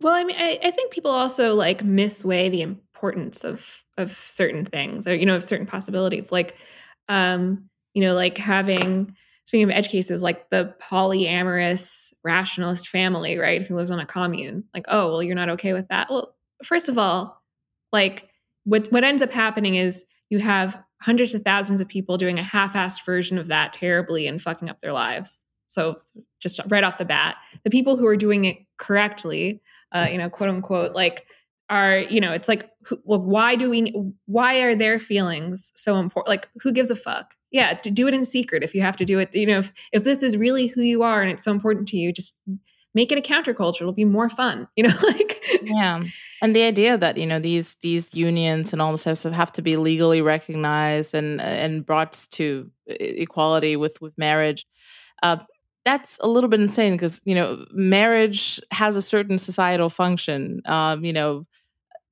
Well, I mean, I, I think people also like misweigh the importance of of certain things or you know of certain possibilities like um you know like having speaking of edge cases like the polyamorous rationalist family right who lives on a commune like oh well you're not okay with that. Well first of all like what what ends up happening is you have hundreds of thousands of people doing a half-assed version of that terribly and fucking up their lives. So just right off the bat the people who are doing it correctly uh, you know quote unquote like are you know it's like well why do we why are their feelings so important like who gives a fuck? Yeah to do it in secret if you have to do it. You know if if this is really who you are and it's so important to you just make it a counterculture. It'll be more fun you know like yeah and the idea that you know these these unions and all this stuff have to be legally recognized and and brought to equality with with marriage uh, that's a little bit insane because you know marriage has a certain societal function. Um, you know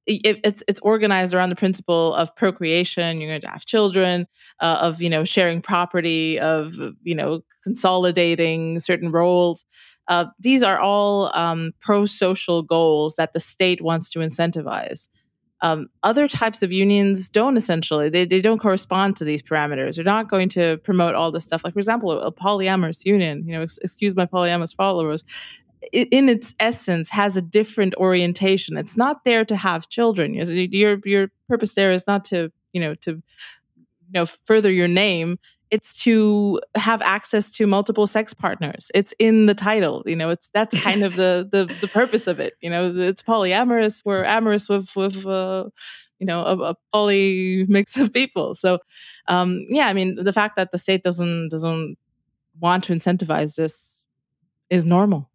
it, it's it's organized around the principle of procreation. You're going to have children, uh, of you know sharing property, of you know consolidating certain roles. Uh, these are all um, pro-social goals that the state wants to incentivize. Um, other types of unions don't essentially they, they don't correspond to these parameters they're not going to promote all this stuff like for example a, a polyamorous union you know ex- excuse my polyamorous followers in its essence has a different orientation. It's not there to have children. Your your purpose there is not to you know to you know further your name. It's to have access to multiple sex partners. It's in the title you know it's that's kind of the the, the purpose of it you know. It's polyamorous we're amorous with with uh, you know a, a, poly mix of people. So um yeah i mean the fact that the state doesn't doesn't want to incentivize this is normal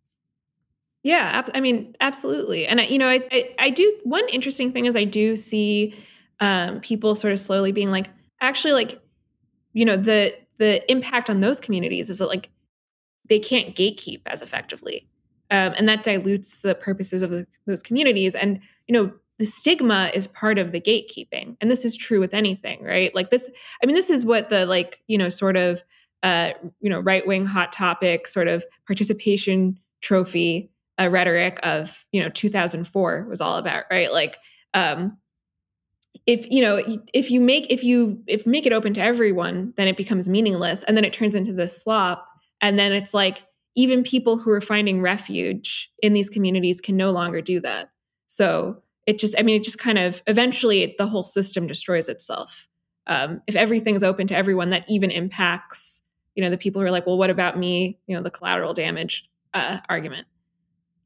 yeah i mean absolutely and I, you know I, I, I do one interesting thing is i do see um people sort of slowly being like actually like you know the the impact on those communities is that like they can't gatekeep as effectively um, and that dilutes the purposes of the, those communities and you know the stigma is part of the gatekeeping and this is true with anything right? Like this i mean this is what the like you know sort of uh you know right wing hot topic sort of participation trophy uh, rhetoric of you know 2004 was all about right? Like um if you know if you make if you if make it open to everyone then it becomes meaningless and then it turns into this slop and then it's like even people who are finding refuge in these communities can no longer do that. So it just i mean it just kind of eventually the whole system destroys itself. Um, if everything's open to everyone that even impacts you know the people who are like well what about me? You know the collateral damage uh, argument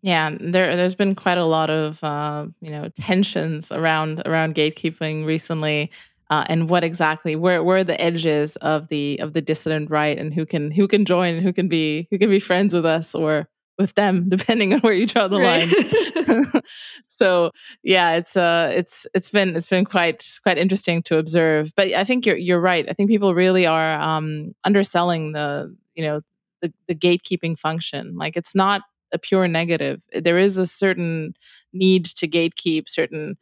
yeah, there there's been quite a lot of uh, you know tensions around around gatekeeping recently, uh, and what exactly where where are the edges of the of the dissident right, and who can who can join, who can be who can be friends with us or with them, depending on where you draw the right. line. so yeah, it's uh it's it's been it's been quite quite interesting to observe. But I think you're you're right. I think people really are um, underselling the you know the, the gatekeeping function. Like it's not a pure negative. There is a certain need to gatekeep certain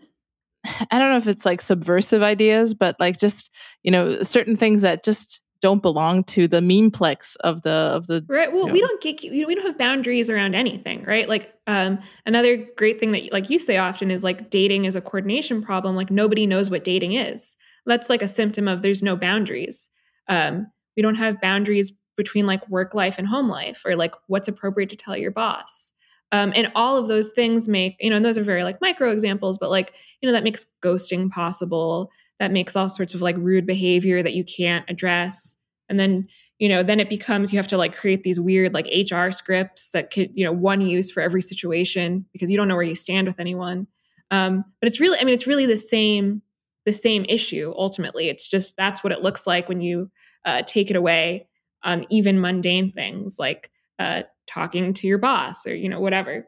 I don't know if it's like subversive ideas, but like just, you know, certain things that just don't belong to the memeplex of the of the right well you know. we don't get we don't have boundaries around anything right like um another great thing that like you say often is like dating is a coordination problem like nobody knows what dating is that's like a symptom of there's no boundaries um we don't have boundaries between like work life and home life or like what's appropriate to tell your boss. Um, and all of those things make you know and those are very like micro examples but like you know that makes ghosting possible. That makes all sorts of like rude behavior that you can't address. And then you know then it becomes you have to like create these weird like hr scripts that could you know one use for every situation because you don't know where you stand with anyone. Um, but it's really i mean it's really the same the same issue ultimately. It's just that's what it looks like when you uh, take it away on even mundane things like uh, talking to your boss or you know whatever.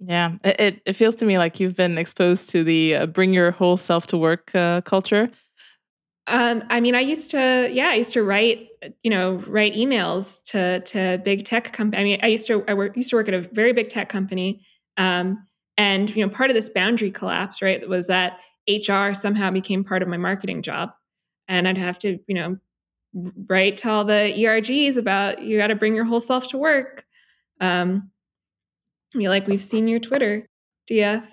Yeah it, it feels to me like you've been exposed to the uh, bring your whole self to work uh, culture. Um, i mean i used to yeah i used to write you know write emails to to big tech company i mean i used to i work, used to work at a very big tech company um, and you know part of this boundary collapse right was that hr somehow became part of my marketing job and i'd have to you know write to all the ERGs about you got to bring your whole self to work. Um, be like, we've seen your Twitter, DF.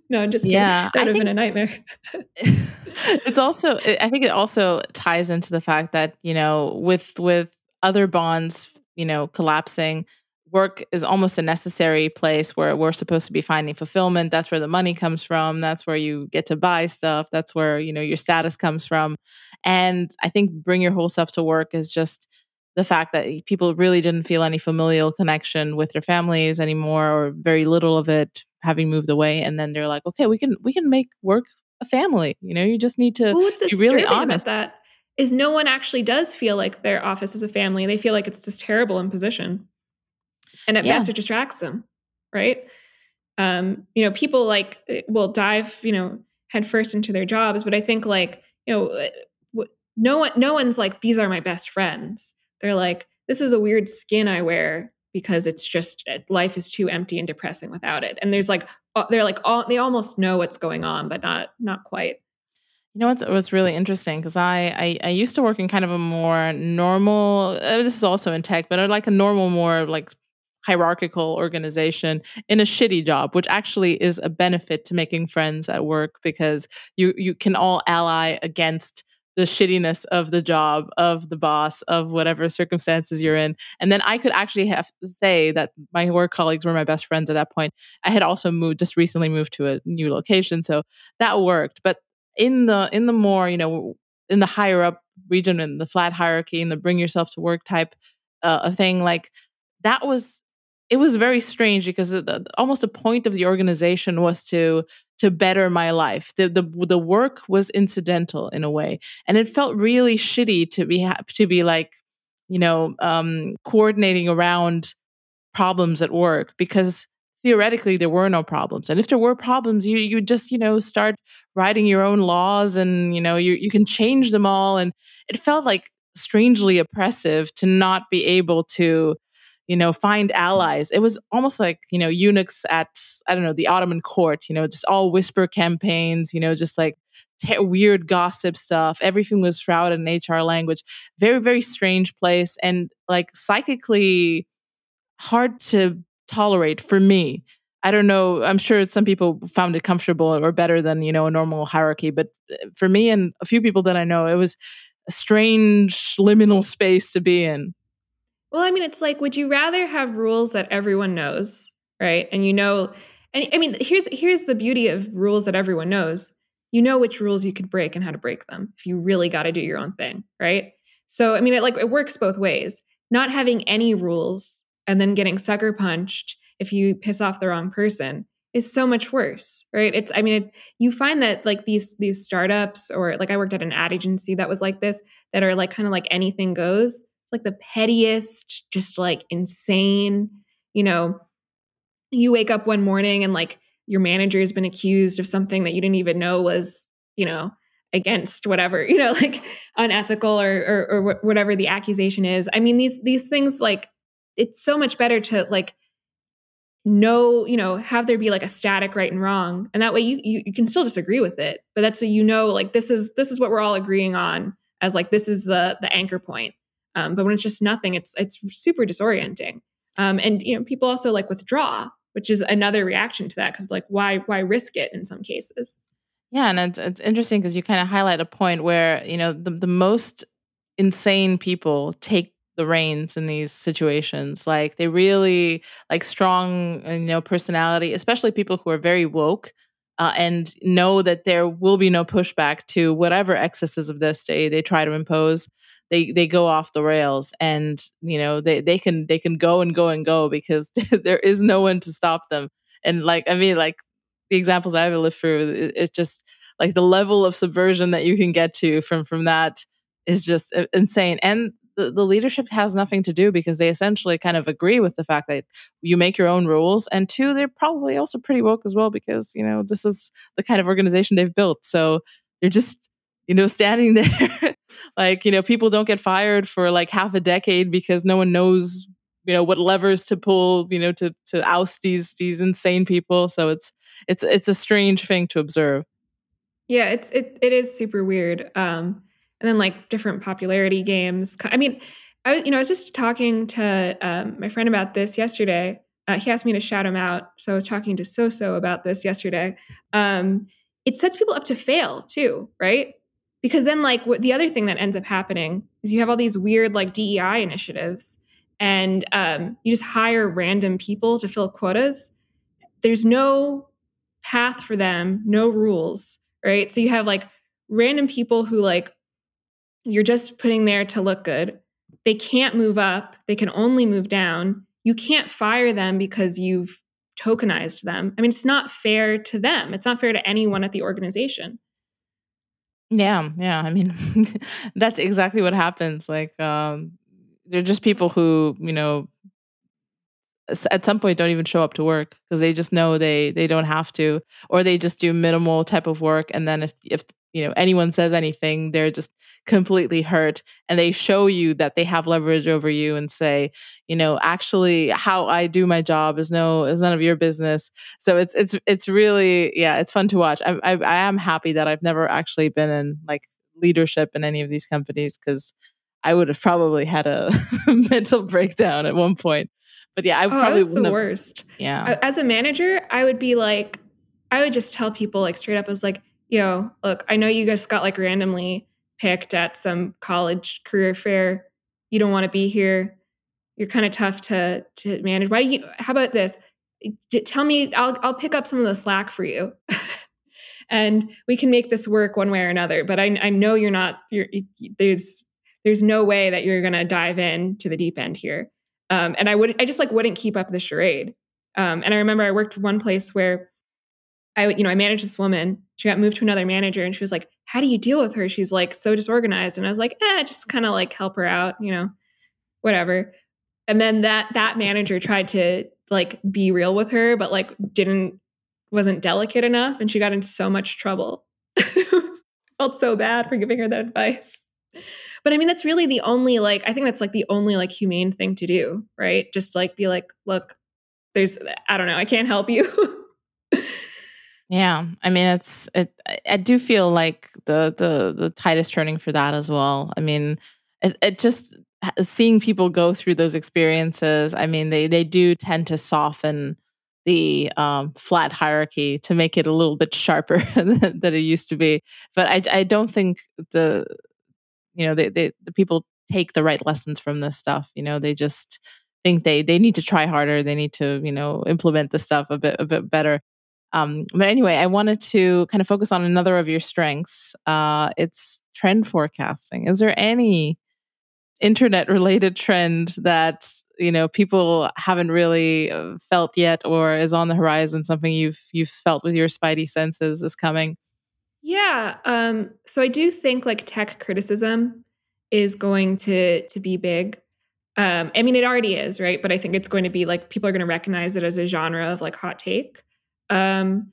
no, I'm just kidding. Yeah, that would have been a nightmare. it's also, I think it also ties into the fact that you know, with with other bonds, you know, collapsing, work is almost a necessary place where we're supposed to be finding fulfillment. That's where the money comes from. That's where you get to buy stuff. That's where you know your status comes from. And i think bring your whole self to work is just the fact that people really didn't feel any familial connection with their families anymore or very little of it having moved away. And then they're like okay we can we can make work a family. You know you just need to well, be really honest. that is no one actually does feel like their office is a family. They feel like it's this terrible imposition and at yeah. best it distracts them right um you know people like eh, will dive you know headfirst into their jobs but i think like you know eh, no one no one's like these are my best friends they're like this is a weird skin i wear because it's just eh, life is too empty and depressing without it and there's like they're like all they almost know what's going on, but not not quite. You know what's what's really interesting because I, I, I used to work in kind of a more normal. Uh, this is also in tech, but like a normal, more like hierarchical organization in a shitty job, which actually is a benefit to making friends at work because you you can all ally against the shittiness of the job of the boss of whatever circumstances you're in. And then i could actually have to say that my work colleagues were my best friends at that point. I had also moved just recently moved to a new location so that worked. But in the in the more you know in the higher up region in the flat hierarchy and the bring yourself to work type uh, of thing like that was it was very strange because the, the, almost the point of the organization was to to better my life. The, the the work was incidental in a way, and it felt really shitty to be to be like, you know, um, coordinating around problems at work because theoretically there were no problems, and if there were problems, you you just you know start writing your own laws, and you know you you can change them all, and it felt like strangely oppressive to not be able to you know, find allies. It was almost like, you know, eunuchs at, I don't know, the Ottoman court, you know, just all whisper campaigns, you know, just like weird gossip stuff. Everything was shrouded in HR language. Very, very strange place and like psychically hard to tolerate for me. I don't know. I'm sure some people found it comfortable or better than, you know, a normal hierarchy. But uh, for me and a few people that I know, it was a strange liminal space to be in. Well, I mean, it's like, would you rather have rules that everyone knows, right? And you know, and I mean, here's here's the beauty of rules that everyone knows. You know which rules you could break and how to break them if you really got to do your own thing, right? So, I mean, it like it works both ways. Not having any rules and then getting sucker punched if you piss off the wrong person is so much worse, right? It's I mean, it, you find that like these these startups or like I worked at an ad agency that was like this that are like kind of like anything goes like the pettiest, just like insane, you know, you wake up one morning and like your manager has been accused of something that you didn't even know was, you know, against whatever, you know, like unethical or, or, or whatever the accusation is. I mean, these, these things like, it's so much better to like know, you know, have there be like a static right and wrong. And that way you, you, you can still disagree with it, but that's so you know, like this is, this is what we're all agreeing on as like, this is the, the anchor point. Um, but when it's just nothing, it's it's super disorienting. Um, and you know, people also like withdraw, which is another reaction to that because like why why risk it in some cases? Yeah, and it's it's interesting because you kind of highlight a point where you know the the most insane people take the reins in these situations. Like they really like strong, you know, personality, especially people who are very woke. Uh, and know that there will be no pushback to whatever excesses of this they, they try to impose they they go off the rails and you know they they can they can go and go and go because there is no one to stop them. And like i mean like the examples i've lived through it's just like the level of subversion that you can get to from from that is just uh, insane. And the, the leadership has nothing to do because they essentially kind of agree with the fact that you make your own rules. And two they're probably also pretty woke as well because you know this is the kind of organization they've built. So they're just you know standing there like, you know, people don't get fired for like half a decade because no one knows, you know, what levers to pull, you know, to to oust these these insane people. So it's it's it's a strange thing to observe. Yeah, it's it it is super weird. Um and then like different popularity games. I mean, I was you know, I was just talking to um, my friend about this yesterday. Uh, he asked me to shout him out, so I was talking to Soso about this yesterday. Um, it sets people up to fail too, right? Because then like what the other thing that ends up happening is you have all these weird like DEI initiatives and um, you just hire random people to fill quotas. There's no path for them, no rules, right? So you have like random people who like you're just putting there to look good. They can't move up, they can only move down. You can't fire them because you've tokenized them. I mean, it's not fair to them. It's not fair to anyone at the organization. Yeah, yeah. I mean, that's exactly what happens. Like, um, they're just people who, you know, at some point don't even show up to work because they just know they they don't have to, or they just do minimal type of work, and then if if you know anyone says anything, they're just completely hurt and they show you that they have leverage over you and say you know actually how i do my job is no is none of your business. So it's it's it's really yeah it's fun to watch. I i, I am happy that i've never actually been in like leadership in any of these companies because i would have probably had a mental breakdown at one point. But yeah i oh, probably the have, worst. Yeah. As a manager i would be like i would just tell people like straight up I was like yo look i know you guys got like randomly picked at some college career fair. You don't want to be here. You're kind of tough to to manage. Why do you? How about this? Tell me. I'll I'll pick up some of the slack for you, and we can make this work one way or another. But I I know you're not. You're there's there's no way that you're gonna dive in to the deep end here. Um, and I would I just like wouldn't keep up the charade. Um, and I remember I worked one place where I you know I managed this woman. She got moved to another manager, and she was like, how do you deal with her? She's like so disorganized. And I was like, eh, just kind of like help her out, you know, whatever. And then that that manager tried to like be real with her, but like didn't wasn't delicate enough, and she got into so much trouble. Felt so bad for giving her that advice. But I mean, that's really the only like I think that's like the only like humane thing to do, right? Just like be like, look, there's I don't know, I can't help you. Yeah, I mean it's it. I do feel like the the the tide is turning for that as well. I mean, it, it just seeing people go through those experiences. I mean, they they do tend to soften the um, flat hierarchy to make it a little bit sharper than, than, it used to be. But I I don't think the you know they, they the people take the right lessons from this stuff. You know, they just think they they need to try harder. They need to you know implement the stuff a bit a bit better. Um, but anyway, I wanted to kind of focus on another of your strengths. Uh, it's trend forecasting. Is there any internet related trend that you know people haven't really uh, felt yet, or is on the horizon? Something you've you've felt with your spidey senses is coming. Yeah. Um, so I do think like tech criticism is going to to be big. Um, I mean, it already is, right? But I think it's going to be like people are going to recognize it as a genre of like hot take. Um,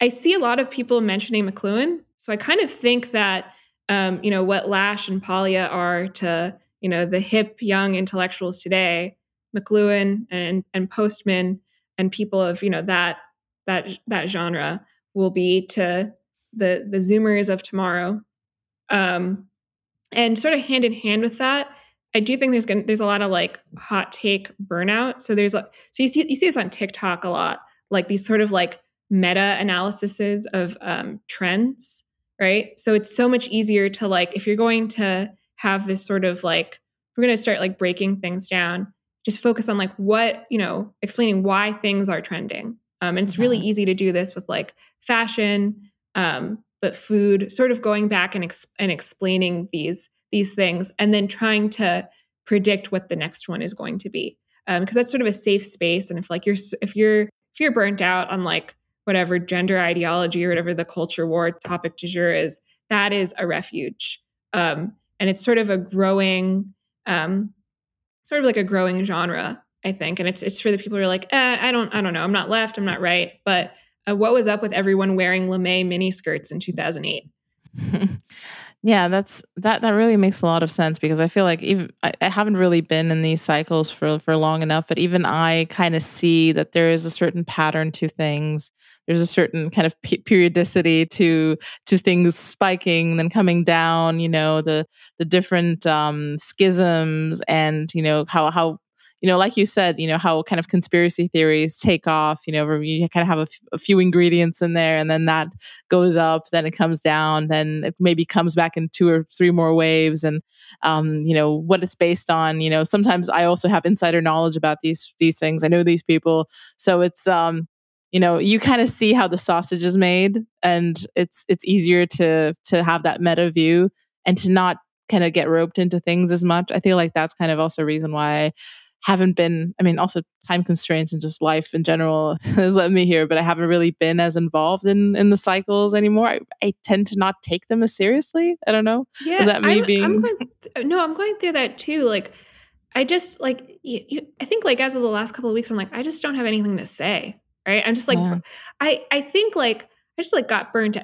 I see a lot of people mentioning McLuhan. So I kind of think that, um, you know, what Lasch and Paglia are to, you know, the hip young intellectuals today, McLuhan and, and Postman and people of, you know, that, that, that genre will be to the, the Zoomers of tomorrow. Um, and sort of hand in hand with that, I do think there's gonna, there's a lot of like hot take burnout. So there's so you see you see this on TikTok a lot like these sort of like meta analyses of um, trends, right? So it's so much easier to like, if you're going to have this sort of like, we're going to start like breaking things down, just focus on like what, you know, explaining why things are trending. Um, and it's really mm-hmm. easy to do this with like fashion, um, but food, sort of going back and, ex- and explaining these these things and then trying to predict what the next one is going to be because um, that's sort of a safe space and if like you're if you're if you're burnt out on like whatever gender ideology or whatever the culture war topic du jour is, that is a refuge. Um, and it's sort of a growing, um, sort of like a growing genre, I think. And it's it's for the people who are like, eh, I don't, I don't know, I'm not left, I'm not right. But uh, what was up with everyone wearing lame mini skirts in 2008? Yeah, that's that that really makes a lot of sense because I feel like even I, I haven't really been in these cycles for for long enough, but even I kind of see that there is a certain pattern to things. There's a certain kind of periodicity to to things spiking then coming down. You know the the different um, schisms and you know how how you know, like you said, you know, how kind of conspiracy theories take off, you know, where you kind of have a, f- a few ingredients in there and then that goes up, then it comes down, then it maybe comes back in two or three more waves. And, um, you know, what it's based on, you know, sometimes I also have insider knowledge about these, these things. I know these people. So it's, um, you know you kind of see how the sausage is made and it's it's easier to to have that meta view and to not kind of get roped into things as much i feel like that's kind of also a reason why haven't been i mean also time constraints and just life in general has led me here but i haven't really been as involved in in the cycles anymore. I, I tend to not take them as seriously. I don't know. Yeah is that me I'm, being I'm going no i'm going through that too like i just like you, you, i think like as of the last couple of weeks i'm like i just don't have anything to say right? I'm just like yeah. i i think like i just like got burnt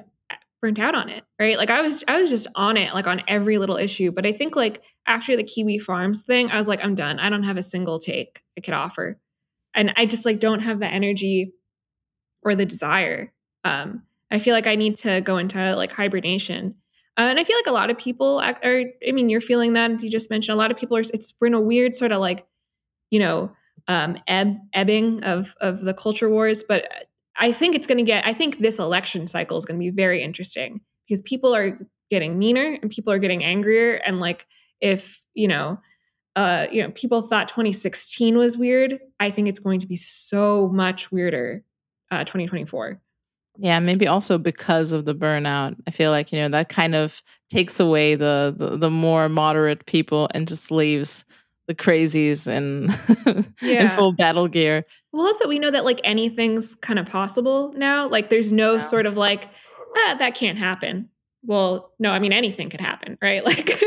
burnt out on it, right? Like I was I was just on it like on every little issue, but I think like after the Kiwi Farms thing, I was like I'm done. I don't have a single take I could offer. And I just like don't have the energy or the desire. Um I feel like I need to go into like hibernation. Uh, and I feel like a lot of people are, I mean, you're feeling that, as you just mentioned, a lot of people are, it's been a weird sort of like, you know, um, ebb, ebbing of, of the culture wars. But I think it's going to get, I think this election cycle is going to be very interesting because people are getting meaner and people are getting angrier. And like, if, you know, uh, you know, people thought 2016 was weird. I think it's going to be so much weirder, uh, 2024. Yeah, maybe also because of the burnout. I feel like, you know, that kind of takes away the the, the more moderate people and just leaves the crazies and yeah. in full battle gear. Well, also we know that like anything's kind of possible now. Like there's no sort of like, ah, that can't happen. Well, no, I mean anything could happen, right? Like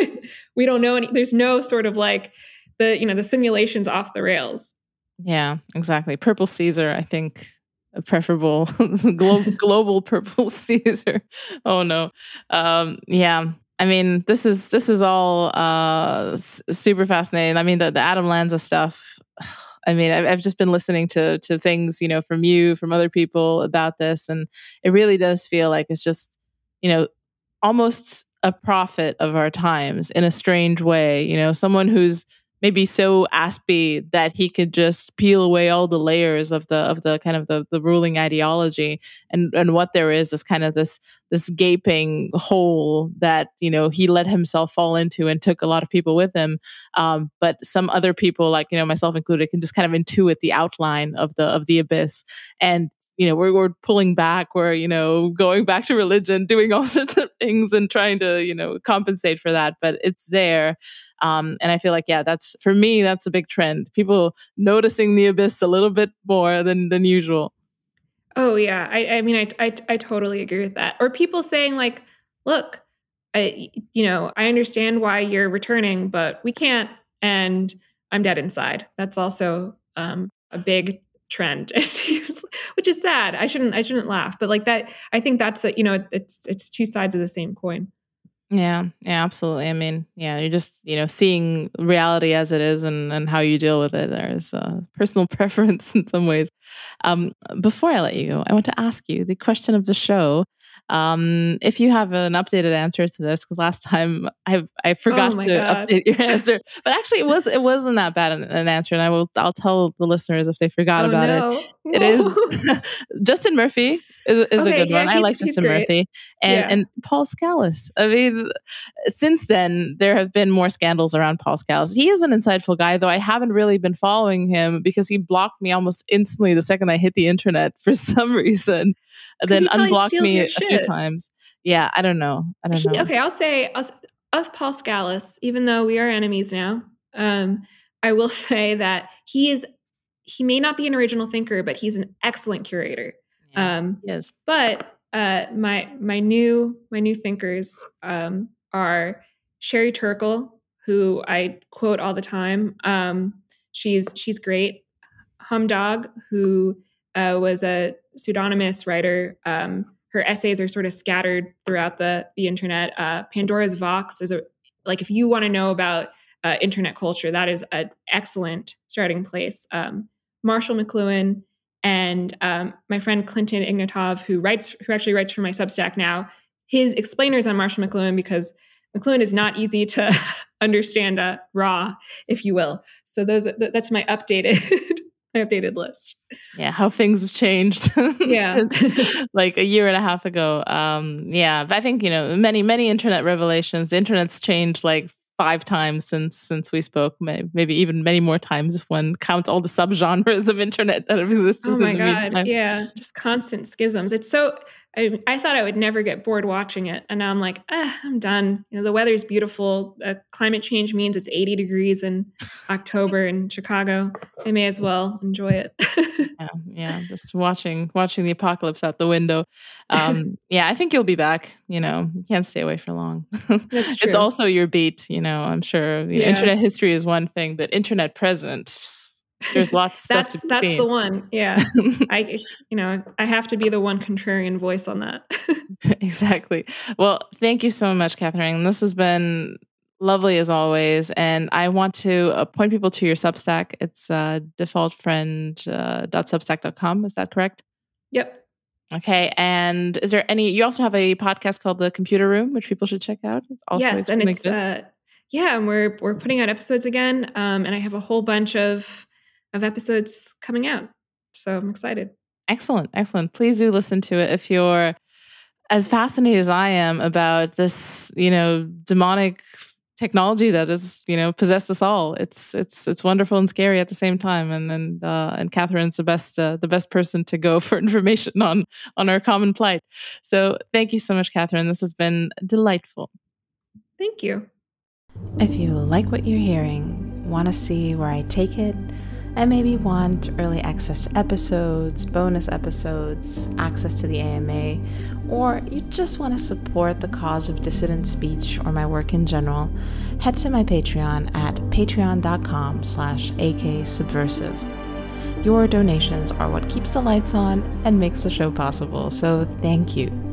we don't know any there's no sort of like the, you know, the simulations off the rails. Yeah, exactly. Purple Caesar, I think a preferable global, global purple Caesar. Oh no. Um, yeah. I mean, this is this is all uh, super fascinating. I mean, the, the Adam Lanza stuff. I mean, I've, I've just been listening to to things, you know, from you, from other people about this, and it really does feel like it's just, you know, almost a prophet of our times in a strange way. You know, someone who's maybe so aspy that he could just peel away all the layers of the of the kind of the, the ruling ideology. And and what there is is kind of this this gaping hole that you know he let himself fall into and took a lot of people with him. Um, but some other people like you know myself included can just kind of intuit the outline of the of the abyss. And you know we're, we're pulling back we're you know going back to religion doing all sorts of things and trying to you know compensate for that but it's there um, and I feel like, yeah, that's for me, that's a big trend. People noticing the abyss a little bit more than than usual. Oh yeah, I, I mean, I, I I totally agree with that. Or people saying like, look, I you know, I understand why you're returning, but we can't, and I'm dead inside. That's also um, a big trend which is sad i shouldn't i shouldn't laugh but like that i think that's a, you know it's it's two sides of the same coin yeah, yeah, absolutely. I mean, yeah, you're just, you know, seeing reality as it is and, and how you deal with it. There's a personal preference in some ways. Um, before I let you go, I want to ask you the question of the show. Um, if you have an updated answer to this, because last time I I forgot oh to God. update your answer, but actually it was it wasn't that bad an, an, answer, and I will I'll tell the listeners if they forgot oh, about no. it. It is Justin Murphy is, is okay, a good yeah, one. I like Justin Murphy and yeah. and Paul Skallas. I mean, since then there have been more scandals around Paul Skallas. He is an insightful guy, though I haven't really been following him because he blocked me almost instantly the second I hit the internet for some reason, and then unblocked me a few times. Yeah, I don't know. I don't he, know. Okay, I'll say of Paul Skallas, even though we are enemies now. Um, I will say that he is he may not be an original thinker, but he's an excellent curator. Um, yes. But uh, my my new my new thinkers um, are Sherry Turkle, who I quote all the time. Um, she's she's great. Humdog, who uh, was a pseudonymous writer. Um, her essays are sort of scattered throughout the the internet. Uh, Pandora's Vox is a like if you want to know about uh, internet culture, that is an excellent starting place. Um, Marshall McLuhan and um, my friend Clinton Ignatov, who writes, who actually writes for my Substack now, his explainers on Marshall McLuhan because McLuhan is not easy to understand uh, raw, if you will. So those that's my updated updated list. Yeah, how things have changed. yeah, like a year and a half ago. Um, yeah, but I think you know many many internet revelations. The internet's changed like five times since since we spoke, maybe even many more times if one counts all the subgenres of internet that have existed. Oh my god! Meantime. Yeah, just constant schisms. It's so. I, I, thought I would never get bored watching it, and now I'm like, ah, I'm done. You know, the weather's beautiful. Uh, climate change means it's 80 degrees in October in Chicago. I may as well enjoy it. yeah, yeah, just watching watching the apocalypse out the window. Um, yeah, I think you'll be back. You know, you can't stay away for long. it's also your beat. You know, I'm sure. You know, internet history is one thing, but internet present there's lots. that's that's the one. Yeah, I you know I have to be the one contrarian voice on that. exactly. Well, thank you so much, Katherine. This has been lovely as always. And I want to uh, point people to your Substack. It's uh, defaultfriend.substack.com. Uh, is that correct? Yep. Okay. And is there any, you also have a podcast called The Computer Room, which people should check out. It's also yes. And it's, uh, yeah, and we're, we're putting out episodes again. Um, and I have a whole bunch of, of episodes coming out. So I'm excited. Excellent. Excellent. Please do listen to it if you're as fascinated as I am about this, you know, demonic technology that has you know possessed us all. It's it's it's wonderful and scary at the same time. And and uh, and Katherine's the best uh, the best person to go for information on on our common plight. So thank you so much, Katherine. This has been delightful. Thank you. If you like what you're hearing, want to see where I take it and maybe want early access to episodes, bonus episodes, access to the AMA, or you just want to support the cause of dissident speech or my work in general, head to my Patreon at patreon.com slash aksubversive. Your donations are what keeps the lights on and makes the show possible, so thank you.